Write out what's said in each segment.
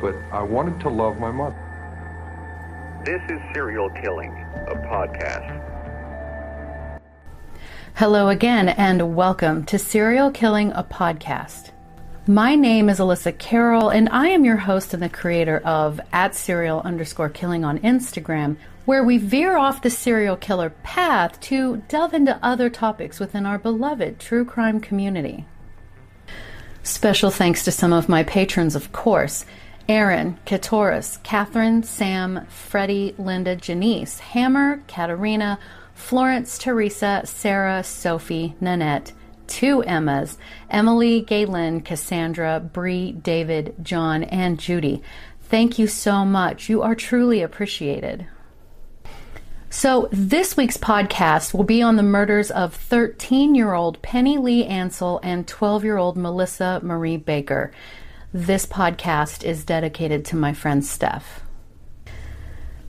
but I wanted to love my mother. This is Serial Killing, a podcast. Hello again, and welcome to Serial Killing, a podcast. My name is Alyssa Carroll, and I am your host and the creator of at serial underscore killing on Instagram, where we veer off the serial killer path to delve into other topics within our beloved true crime community. Special thanks to some of my patrons, of course. Aaron, Katoris, Catherine, Sam, Freddie, Linda, Janice, Hammer, Katarina, Florence, Teresa, Sarah, Sophie, Nanette, two Emmas Emily, Galen, Cassandra, Bree, David, John, and Judy. Thank you so much. You are truly appreciated. So, this week's podcast will be on the murders of 13 year old Penny Lee Ansell and 12 year old Melissa Marie Baker. This podcast is dedicated to my friend Steph.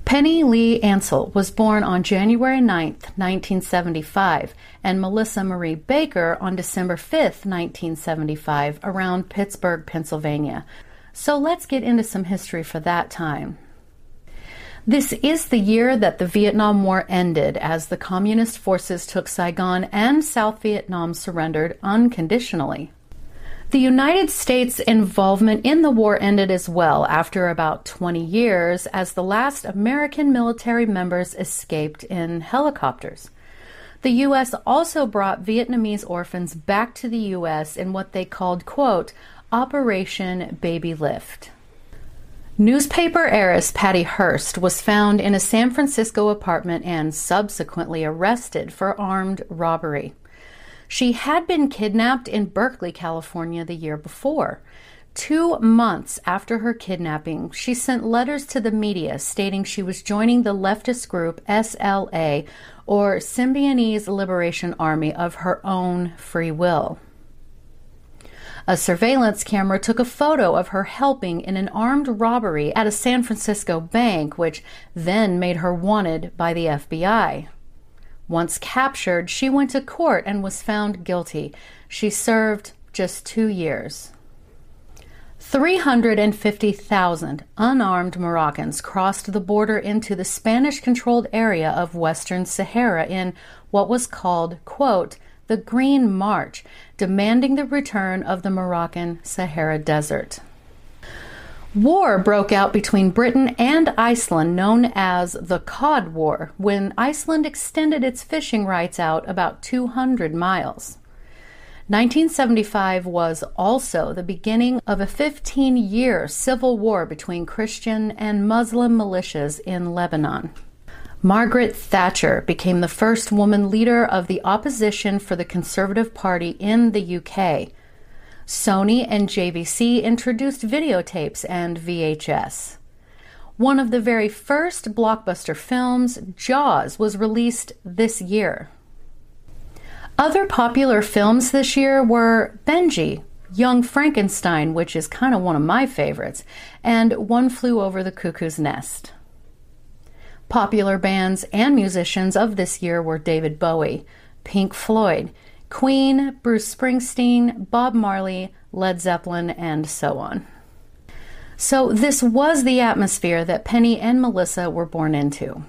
Penny Lee Ansell was born on January 9, 1975, and Melissa Marie Baker on December 5, 1975, around Pittsburgh, Pennsylvania. So let's get into some history for that time. This is the year that the Vietnam War ended as the communist forces took Saigon and South Vietnam surrendered unconditionally. The United States' involvement in the war ended as well after about 20 years as the last American military members escaped in helicopters. The U.S. also brought Vietnamese orphans back to the U.S. in what they called, quote, Operation Baby Lift. Newspaper heiress Patty Hearst was found in a San Francisco apartment and subsequently arrested for armed robbery. She had been kidnapped in Berkeley, California the year before. Two months after her kidnapping, she sent letters to the media stating she was joining the leftist group SLA, or Symbionese Liberation Army, of her own free will. A surveillance camera took a photo of her helping in an armed robbery at a San Francisco bank, which then made her wanted by the FBI. Once captured, she went to court and was found guilty. She served just two years. 350,000 unarmed Moroccans crossed the border into the Spanish controlled area of Western Sahara in what was called, quote, the Green March, demanding the return of the Moroccan Sahara Desert. War broke out between Britain and Iceland, known as the Cod War, when Iceland extended its fishing rights out about 200 miles. 1975 was also the beginning of a 15 year civil war between Christian and Muslim militias in Lebanon. Margaret Thatcher became the first woman leader of the opposition for the Conservative Party in the UK Sony and JVC introduced videotapes and VHS. One of the very first blockbuster films, Jaws, was released this year. Other popular films this year were Benji, Young Frankenstein, which is kind of one of my favorites, and One Flew Over the Cuckoo's Nest. Popular bands and musicians of this year were David Bowie, Pink Floyd, Queen, Bruce Springsteen, Bob Marley, Led Zeppelin, and so on. So, this was the atmosphere that Penny and Melissa were born into.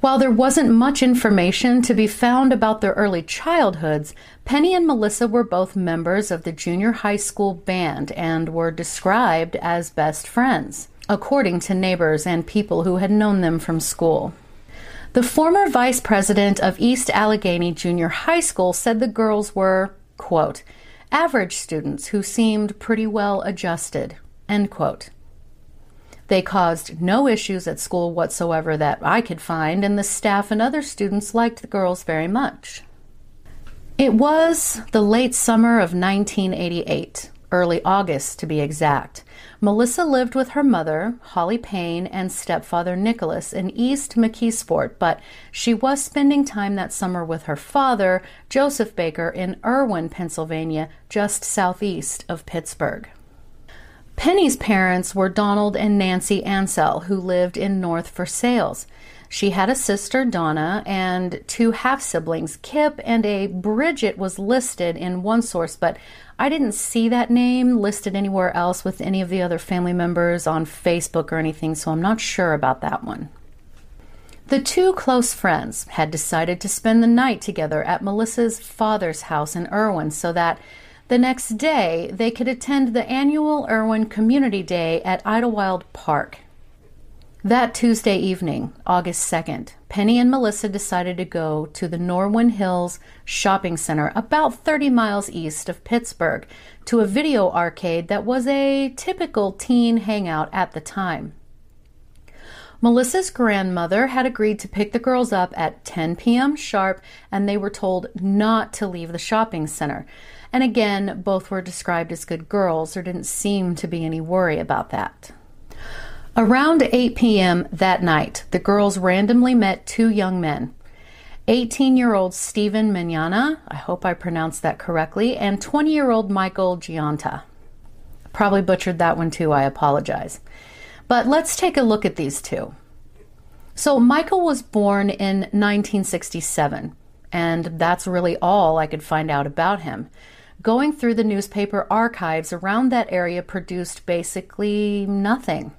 While there wasn't much information to be found about their early childhoods, Penny and Melissa were both members of the junior high school band and were described as best friends, according to neighbors and people who had known them from school. The former vice president of East Allegheny Junior High School said the girls were, quote, average students who seemed pretty well adjusted, end quote. They caused no issues at school whatsoever that I could find, and the staff and other students liked the girls very much. It was the late summer of 1988. early August to be exact. Melissa lived with her mother, Holly Payne, and stepfather Nicholas in East McKeesport, but she was spending time that summer with her father, Joseph Baker, in Irwin, Pennsylvania, just southeast of Pittsburgh. Penny's parents were Donald and Nancy Ansell, who lived in North Versailles. She had a sister, Donna, and two half siblings, Kip and a Bridget, was listed in one source, but I didn't see that name listed anywhere else with any of the other family members on Facebook or anything, so I'm not sure about that one. The two close friends had decided to spend the night together at Melissa's father's house in Irwin so that the next day they could attend the annual Irwin Community Day at Idlewild Park that Tuesday evening, August 2nd, Penny and Melissa decided to go to the Norwin Hills Shopping Center, about 30 miles east of Pittsburgh, to a video arcade that was a typical teen hangout at the time. Melissa's grandmother had agreed to pick the girls up at 10 p.m. sharp, and they were told not to leave the shopping center. And again, both were described as good girls. There didn't seem to be any worry about that. Around 8 p.m. that night, the girls randomly met two young men 18 year old Stephen Mignana, I hope I pronounced that correctly, and 20 year old Michael Gianta. Probably butchered that one too, I apologize. But let's take a look at these two. So, Michael was born in 1967, and that's really all I could find out about him. Going through the newspaper archives around that area produced basically nothing.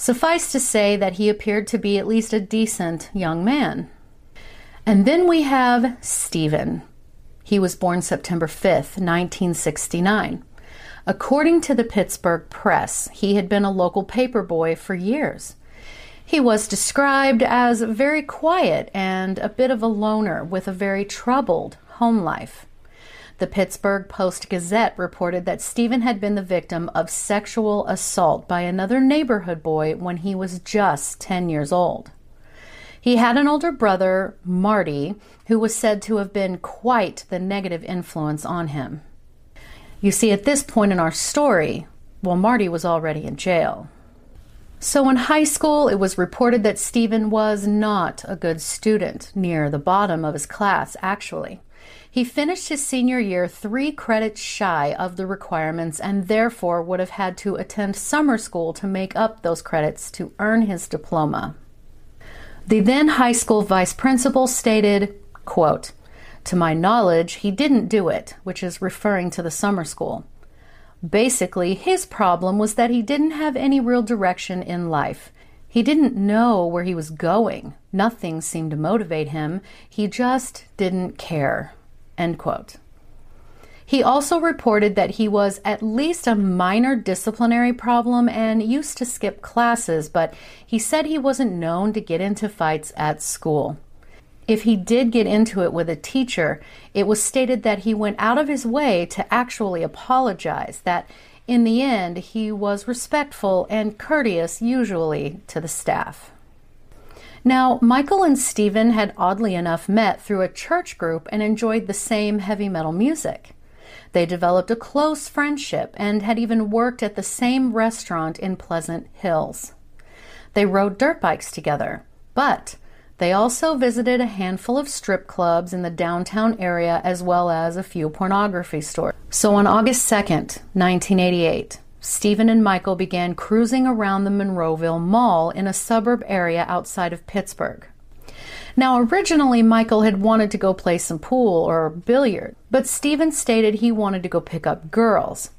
Suffice to say that he appeared to be at least a decent young man. And then we have Stephen. He was born September 5th, 1969. According to the Pittsburgh Press, he had been a local paper boy for years. He was described as very quiet and a bit of a loner with a very troubled home life. The Pittsburgh Post Gazette reported that Stephen had been the victim of sexual assault by another neighborhood boy when he was just 10 years old. He had an older brother, Marty, who was said to have been quite the negative influence on him. You see, at this point in our story, well, Marty was already in jail. So in high school, it was reported that Stephen was not a good student, near the bottom of his class, actually. He finished his senior year three credits shy of the requirements and therefore would have had to attend summer school to make up those credits to earn his diploma. The then high school vice principal stated, quote, To my knowledge, he didn't do it, which is referring to the summer school. Basically, his problem was that he didn't have any real direction in life. He didn't know where he was going. Nothing seemed to motivate him. He just didn't care. End quote. He also reported that he was at least a minor disciplinary problem and used to skip classes, but he said he wasn't known to get into fights at school. If he did get into it with a teacher, it was stated that he went out of his way to actually apologize, that in the end he was respectful and courteous, usually to the staff. Now, Michael and Stephen had oddly enough met through a church group and enjoyed the same heavy metal music. They developed a close friendship and had even worked at the same restaurant in Pleasant Hills. They rode dirt bikes together, but they also visited a handful of strip clubs in the downtown area as well as a few pornography stores. So on August 2nd, 1988, Stephen and Michael began cruising around the Monroeville Mall in a suburb area outside of Pittsburgh. Now, originally, Michael had wanted to go play some pool or billiard, but Stephen stated he wanted to go pick up girls.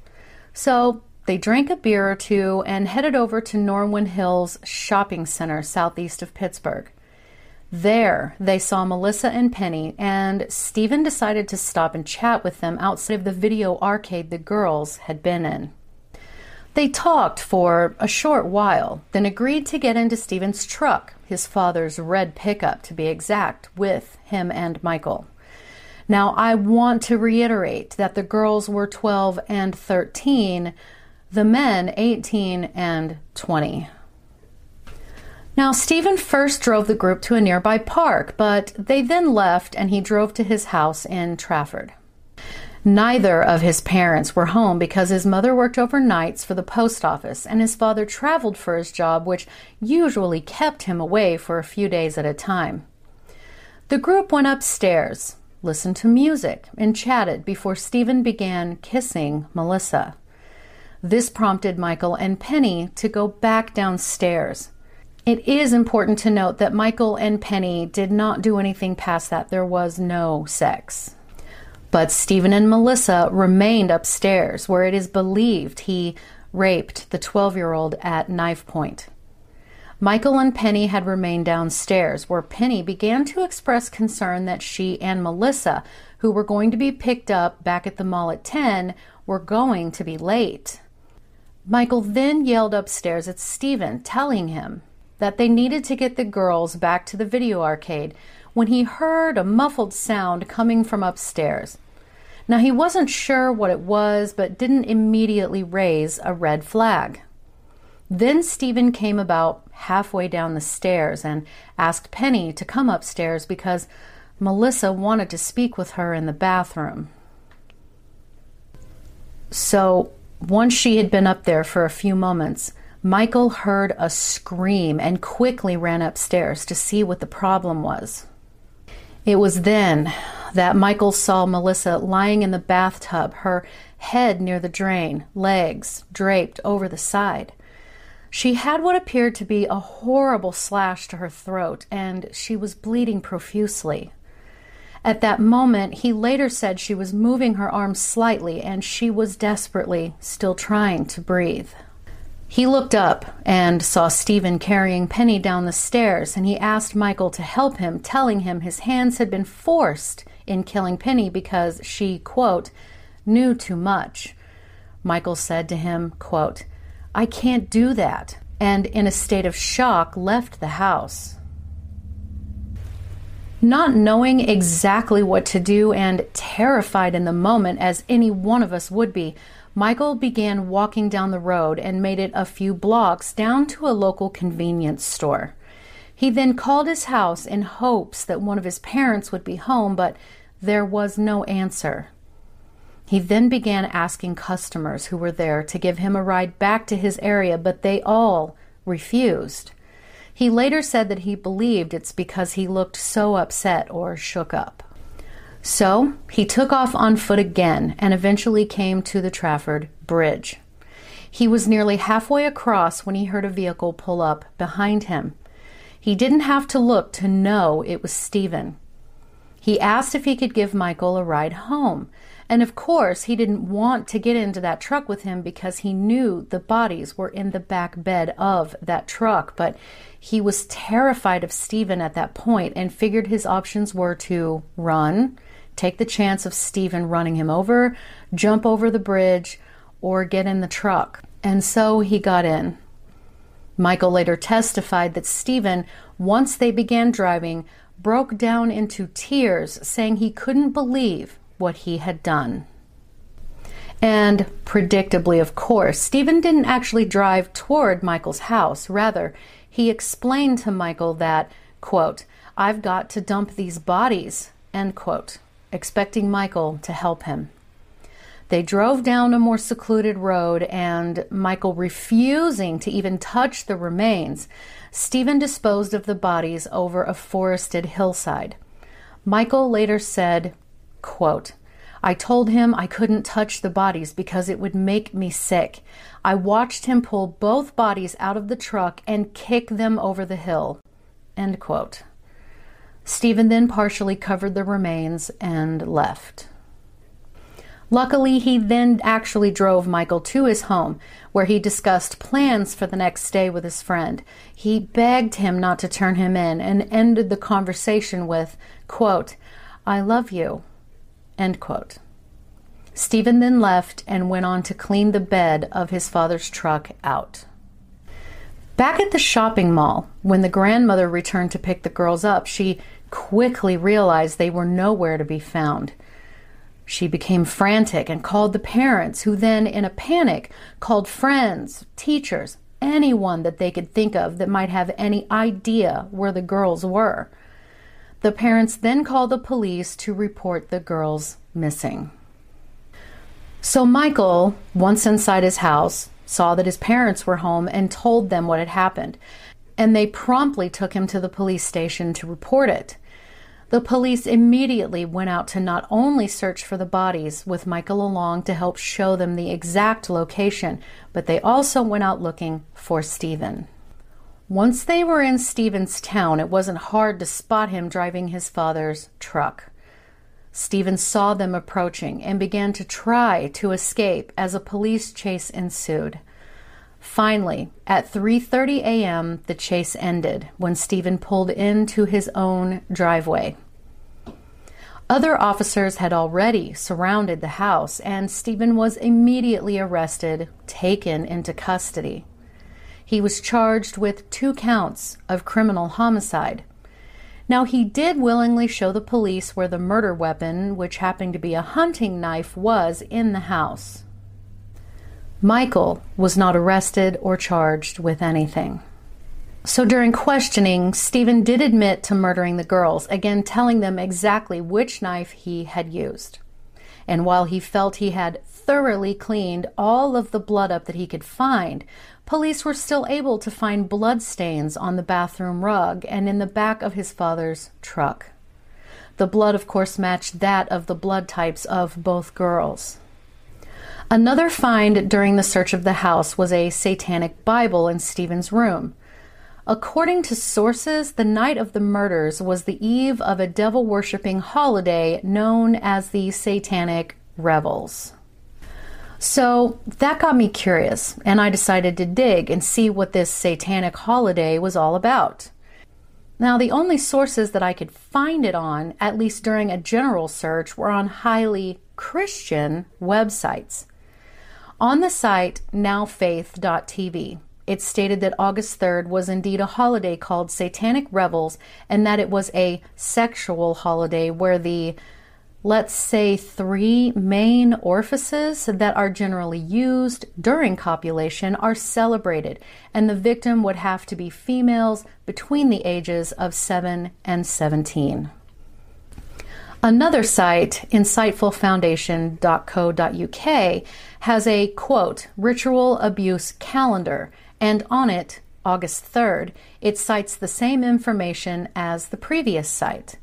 So they drank a beer or two and headed over to Norwin Hills Shopping Center southeast of Pittsburgh. There, they saw Melissa and Penny, and Stephen decided to stop and chat with them outside of the video arcade the girls had been in. They talked for a short while, then agreed to get into Stephen's truck, his father's red pickup to be exact, with him and Michael. Now, I want to reiterate that the girls were 12 and 13, the men 18 and 20. Now, Stephen first drove the group to a nearby park, but they then left and he drove to his house in Trafford. Neither of his parents were home because his mother worked overnights for the post office and his father traveled for his job, which usually kept him away for a few days at a time. The group went upstairs, listened to music, and chatted before Stephen began kissing Melissa. This prompted Michael and Penny to go back downstairs. It is important to note that Michael and Penny did not do anything past that. There was no sex. But Stephen and Melissa remained upstairs, where it is believed he raped the 12 year old at knife point. Michael and Penny had remained downstairs, where Penny began to express concern that she and Melissa, who were going to be picked up back at the mall at 10, were going to be late. Michael then yelled upstairs at Stephen, telling him that they needed to get the girls back to the video arcade when he heard a muffled sound coming from upstairs. Now, he wasn't sure what it was, but didn't immediately raise a red flag. Then Stephen came about halfway down the stairs and asked Penny to come upstairs because Melissa wanted to speak with her in the bathroom. So, once she had been up there for a few moments, Michael heard a scream and quickly ran upstairs to see what the problem was. It was then that Michael saw Melissa lying in the bathtub, her head near the drain, legs draped over the side. She had what appeared to be a horrible slash to her throat, and she was bleeding profusely. At that moment, he later said she was moving her arms slightly and she was desperately still trying to breathe. He looked up and saw Stephen carrying Penny down the stairs, and he asked Michael to help him, telling him his hands had been forced in killing Penny because she, quote, knew too much. Michael said to him, quote, I can't do that, and in a state of shock left the house. Not knowing exactly what to do and terrified in the moment, as any one of us would be, Michael began walking down the road and made it a few blocks down to a local convenience store. He then called his house in hopes that one of his parents would be home, but there was no answer. He then began asking customers who were there to give him a ride back to his area, but they all refused. He later said that he believed it's because he looked so upset or shook up. So he took off on foot again and eventually came to the Trafford Bridge. He was nearly halfway across when he heard a vehicle pull up behind him. He didn't have to look to know it was Stephen. He asked if he could give Michael a ride home. And of course, he didn't want to get into that truck with him because he knew the bodies were in the back bed of that truck. But he was terrified of Stephen at that point and figured his options were to run take the chance of Stephen running him over, jump over the bridge, or get in the truck. And so he got in. Michael later testified that Stephen, once they began driving, broke down into tears, saying he couldn't believe what he had done. And predictably, of course, Stephen didn't actually drive toward Michael's house. Rather, he explained to Michael that, quote, I've got to dump these bodies, end quote expecting Michael to help him. They drove down a more secluded road, and Michael refusing to even touch the remains, Stephen disposed of the bodies over a forested hillside. Michael later said, quote, I told him I couldn't touch the bodies because it would make me sick. I watched him pull both bodies out of the truck and kick them over the hill. End quote. Stephen then partially covered the remains and left. Luckily, he then actually drove Michael to his home, where he discussed plans for the next day with his friend. He begged him not to turn him in and ended the conversation with, quote, I love you, end quote. Stephen then left and went on to clean the bed of his father's truck out. Back at the shopping mall, when the grandmother returned to pick the girls up, she quickly realized they were nowhere to be found. She became frantic and called the parents, who then, in a panic, called friends, teachers, anyone that they could think of that might have any idea where the girls were. The parents then called the police to report the girls missing. So Michael, once inside his house, saw that his parents were home and told them what had happened, and they promptly took him to the police station to report it. The police immediately went out to not only search for the bodies with Michael along to help show them the exact location, but they also went out looking for Stephen. Once they were in Stephen's town, it wasn't hard to spot him driving his father's truck. Stephen saw them approaching and began to try to escape as a police chase ensued. Finally, at 3:30 a.m., the chase ended when Stephen pulled into his own driveway. Other officers had already surrounded the house, and Stephen was immediately arrested, taken into custody. He was charged with two counts of criminal homicide now, he did willingly show the police where the murder weapon, which happened to be a hunting knife, was in the house. Michael was not arrested or charged with anything. So during questioning, Stephen did admit to murdering the girls, again telling them exactly which knife he had used. And while he felt he had thoroughly cleaned all of the blood up that he could find, police were still able to find blood stains on the bathroom rug and in the back of his father's truck. The blood, of course, matched that of the blood types of both girls. Another find during the search of the house was a satanic Bible in Stephen's room. According to sources, the night of the murders was the eve of a devil worshipping holiday known as the Satanic Revels. So that got me curious, and I decided to dig and see what this satanic holiday was all about. Now, the only sources that I could find it on, at least during a general search, were on highly Christian websites. On the site nowfaith.tv, it stated that August 3rd was indeed a holiday called Satanic Revels and that it was a sexual holiday where the let's say, three main orifices that are generally used during copulation are celebrated, and the victim would have to be females between the ages of 7 and 17. Another site, insightfulfoundation.co.uk, has a quote, ritual abuse calendar, and on it, August 3rd, it cites the same information as the previous site.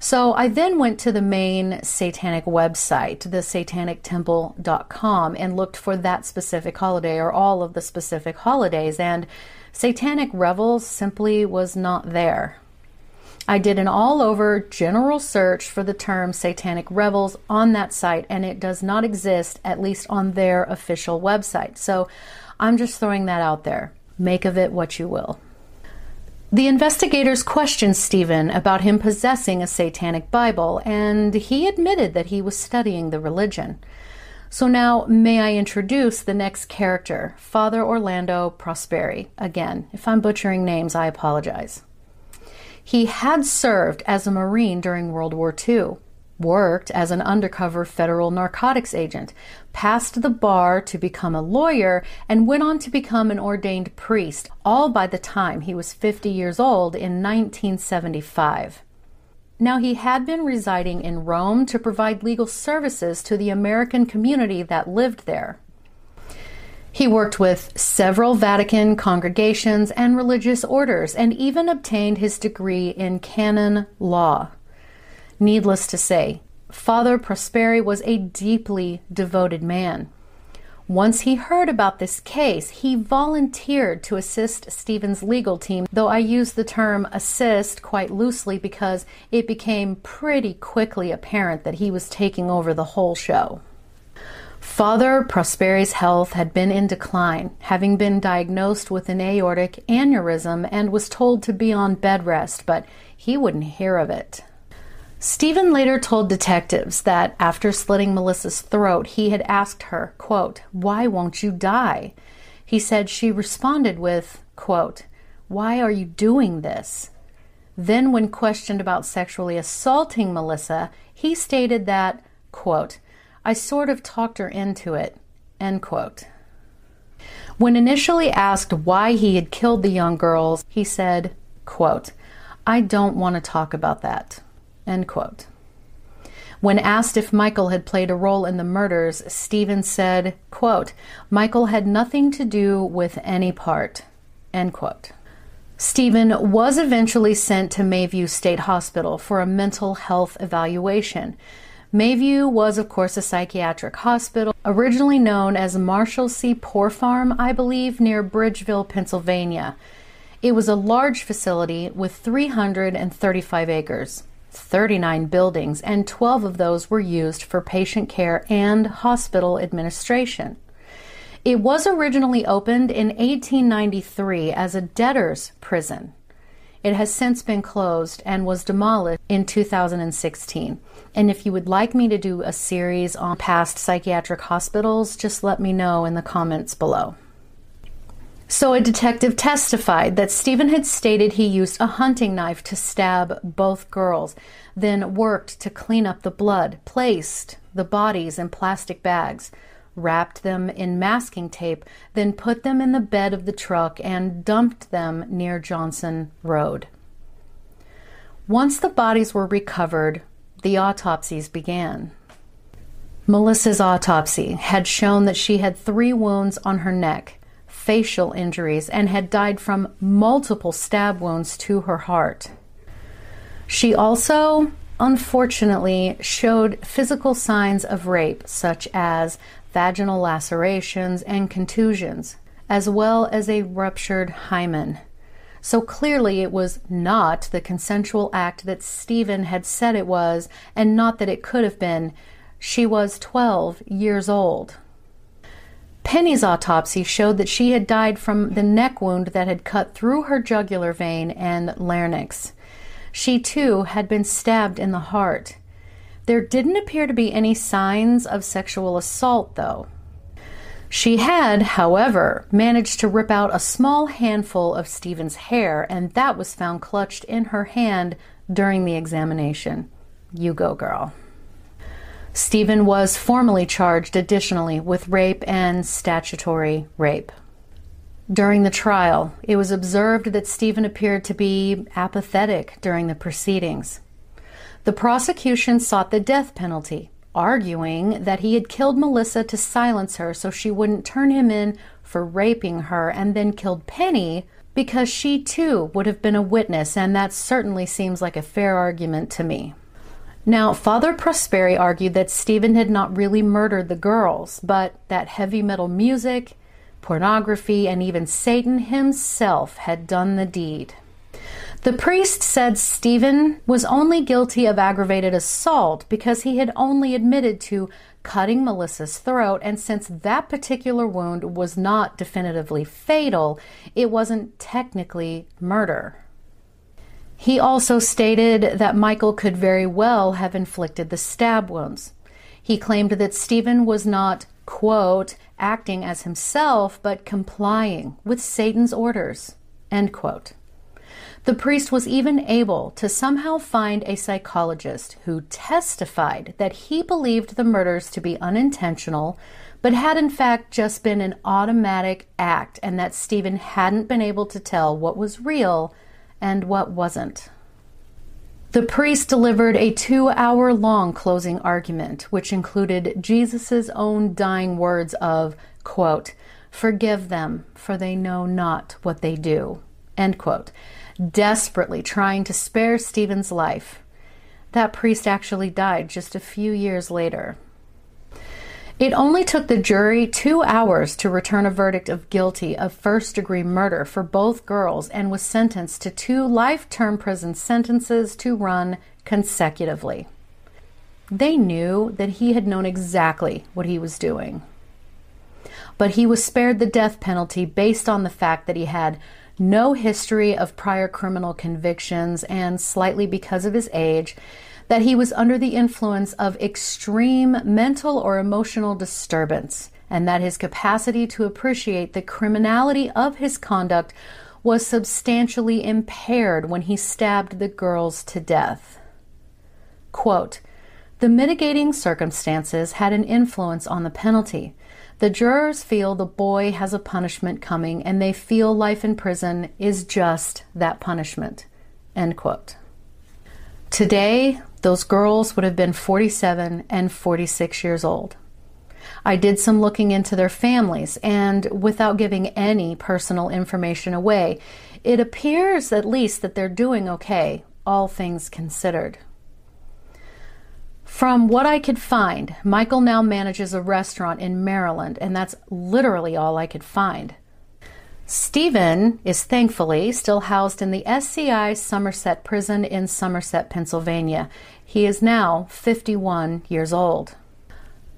So I then went to the main satanic website, the satanictemple.com, and looked for that specific holiday or all of the specific holidays, and Satanic Revels simply was not there. I did an all over general search for the term Satanic Revels on that site, and it does not exist, at least on their official website. So I'm just throwing that out there. Make of it what you will. The investigators questioned Stephen about him possessing a satanic Bible, and he admitted that he was studying the religion. So now, may I introduce the next character, Father Orlando Prosperi. Again, if I'm butchering names, I apologize. He had served as a Marine during World War II worked as an undercover federal narcotics agent, passed the bar to become a lawyer, and went on to become an ordained priest, all by the time he was 50 years old in 1975. Now, he had been residing in Rome to provide legal services to the American community that lived there. He worked with several Vatican congregations and religious orders and even obtained his degree in canon law. Needless to say, Father Prosperi was a deeply devoted man. Once he heard about this case, he volunteered to assist Stephen's legal team, though I use the term assist quite loosely because it became pretty quickly apparent that he was taking over the whole show. Father Prosperi's health had been in decline, having been diagnosed with an aortic aneurysm and was told to be on bed rest, but he wouldn't hear of it. Stephen later told detectives that after slitting Melissa's throat, he had asked her, quote, Why won't you die? He said she responded with, quote, Why are you doing this? Then, when questioned about sexually assaulting Melissa, he stated that, quote, I sort of talked her into it, end quote. When initially asked why he had killed the young girls, he said, quote, I don't want to talk about that. End quote. When asked if Michael had played a role in the murders, Stephen said, quote, Michael had nothing to do with any part, end quote. Stephen was eventually sent to Mayview State Hospital for a mental health evaluation. Mayview was, of course, a psychiatric hospital, originally known as Marshalsea Poor Farm, I believe, near Bridgeville, Pennsylvania. It was a large facility with 335 acres, 39 buildings, and 12 of those were used for patient care and hospital administration. It was originally opened in 1893 as a debtor's prison. It has since been closed and was demolished in 2016. And if you would like me to do a series on past psychiatric hospitals, just let me know in the comments below. So, a detective testified that Stephen had stated he used a hunting knife to stab both girls, then worked to clean up the blood, placed the bodies in plastic bags, wrapped them in masking tape, then put them in the bed of the truck and dumped them near Johnson Road. Once the bodies were recovered, the autopsies began. Melissa's autopsy had shown that she had three wounds on her neck, facial injuries, and had died from multiple stab wounds to her heart. She also, unfortunately, showed physical signs of rape, such as vaginal lacerations, and contusions, as well as a ruptured hymen. So clearly, it was not the consensual act that Stephen had said it was, and not that it could have been. She was 12 years old. Penny's autopsy showed that she had died from the neck wound that had cut through her jugular vein and larynx. She too had been stabbed in the heart. There didn't appear to be any signs of sexual assault, though. She had, however, managed to rip out a small handful of Stephen's hair, and that was found clutched in her hand during the examination. You go, girl. Stephen was formally charged additionally with rape and statutory rape. During the trial, it was observed that Stephen appeared to be apathetic during the proceedings. The prosecution sought the death penalty, arguing that he had killed Melissa to silence her so she wouldn't turn him in for raping her and then killed Penny because she too would have been a witness, and that certainly seems like a fair argument to me. Now, Father Prosperi argued that Stephen had not really murdered the girls, but that heavy metal music, pornography, and even Satan himself had done the deed. The priest said Stephen was only guilty of aggravated assault because he had only admitted to cutting Melissa's throat, and since that particular wound was not definitively fatal, it wasn't technically murder. He also stated that Michael could very well have inflicted the stab wounds. He claimed that Stephen was not, quote, acting as himself, but complying with Satan's orders, end quote. The priest was even able to somehow find a psychologist who testified that he believed the murders to be unintentional, but had in fact just been an automatic act, and that Stephen hadn't been able to tell what was real and what wasn't. The priest delivered a two hour long closing argument, which included Jesus' own dying words of, quote, Forgive them, for they know not what they do, end quote desperately trying to spare Stephen's life. That priest actually died just a few years later. It only took the jury two hours to return a verdict of guilty of first degree murder for both girls and was sentenced to two life term prison sentences to run consecutively. They knew that he had known exactly what he was doing. But he was spared the death penalty based on the fact that he had no history of prior criminal convictions, and slightly because of his age, that he was under the influence of extreme mental or emotional disturbance, and that his capacity to appreciate the criminality of his conduct was substantially impaired when he stabbed the girls to death. Quote, the mitigating circumstances had an influence on the penalty. The jurors feel the boy has a punishment coming and they feel life in prison is just that punishment. End quote. Today, those girls would have been 47 and 46 years old. I did some looking into their families, and without giving any personal information away, it appears at least that they're doing okay, all things considered. From what I could find, Michael now manages a restaurant in Maryland, and that's literally all I could find. Stephen is thankfully still housed in the SCI Somerset prison in Somerset, Pennsylvania. He is now 51 years old.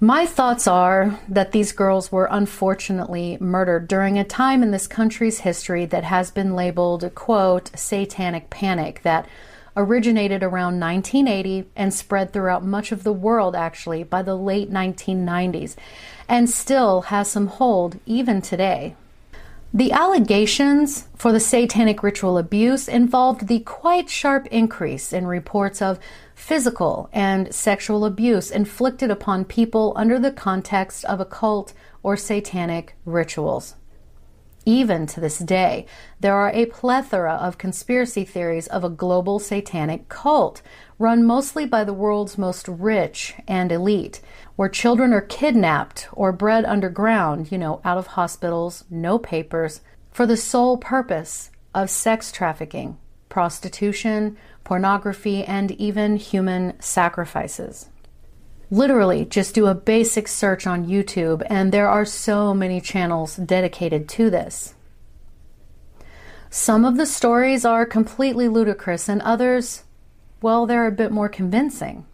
My thoughts are that these girls were unfortunately murdered during a time in this country's history that has been labeled, quote, satanic panic, that originated around 1980 and spread throughout much of the world actually by the late 1990s, and still has some hold even today. The allegations for the satanic ritual abuse involved the quite sharp increase in reports of physical and sexual abuse inflicted upon people under the context of occult or satanic rituals. Even to this day, there are a plethora of conspiracy theories of a global satanic cult run mostly by the world's most rich and elite, where children are kidnapped or bred underground, you know, out of hospitals, no papers, for the sole purpose of sex trafficking, prostitution, pornography, and even human sacrifices. Literally, just do a basic search on YouTube, and there are so many channels dedicated to this. Some of the stories are completely ludicrous, and others, well, they're a bit more convincing.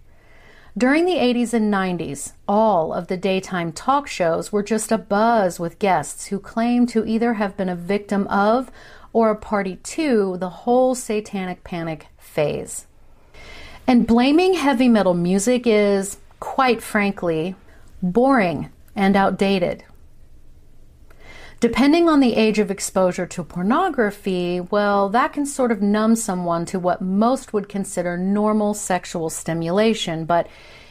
During the 80s and 90s, all of the daytime talk shows were just a buzz with guests who claimed to either have been a victim of or a party to the whole satanic panic phase. And blaming heavy metal music is, quite frankly, boring and outdated. Depending on the age of exposure to pornography, well, that can sort of numb someone to what most would consider normal sexual stimulation. But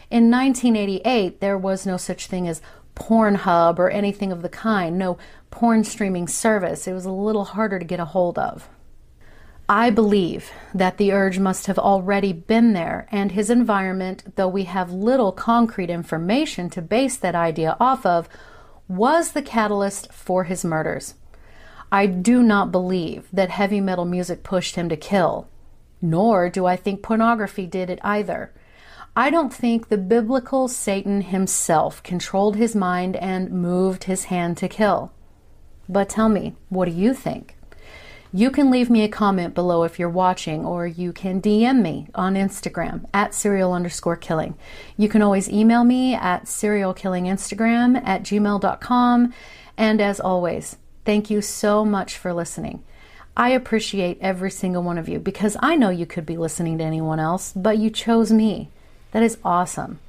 in 1988, there was no such thing as Pornhub or anything of the kind, no porn streaming service. It was a little harder to get a hold of. I believe that the urge must have already been there, and his environment, though we have little concrete information to base that idea off of, was the catalyst for his murders. I do not believe that heavy metal music pushed him to kill, nor do I think pornography did it either. I don't think the biblical Satan himself controlled his mind and moved his hand to kill. But tell me, what do you think? You can leave me a comment below if you're watching, or you can DM me on Instagram at serial underscore killing. You can always email me at serialkillinginstagram at gmail.com. And as always, thank you so much for listening. I appreciate every single one of you because I know you could be listening to anyone else, but you chose me. That is awesome.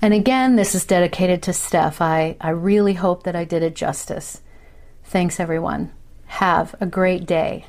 And again, this is dedicated to Steph. I, I really hope that I did it justice. Thanks, everyone. Have a great day.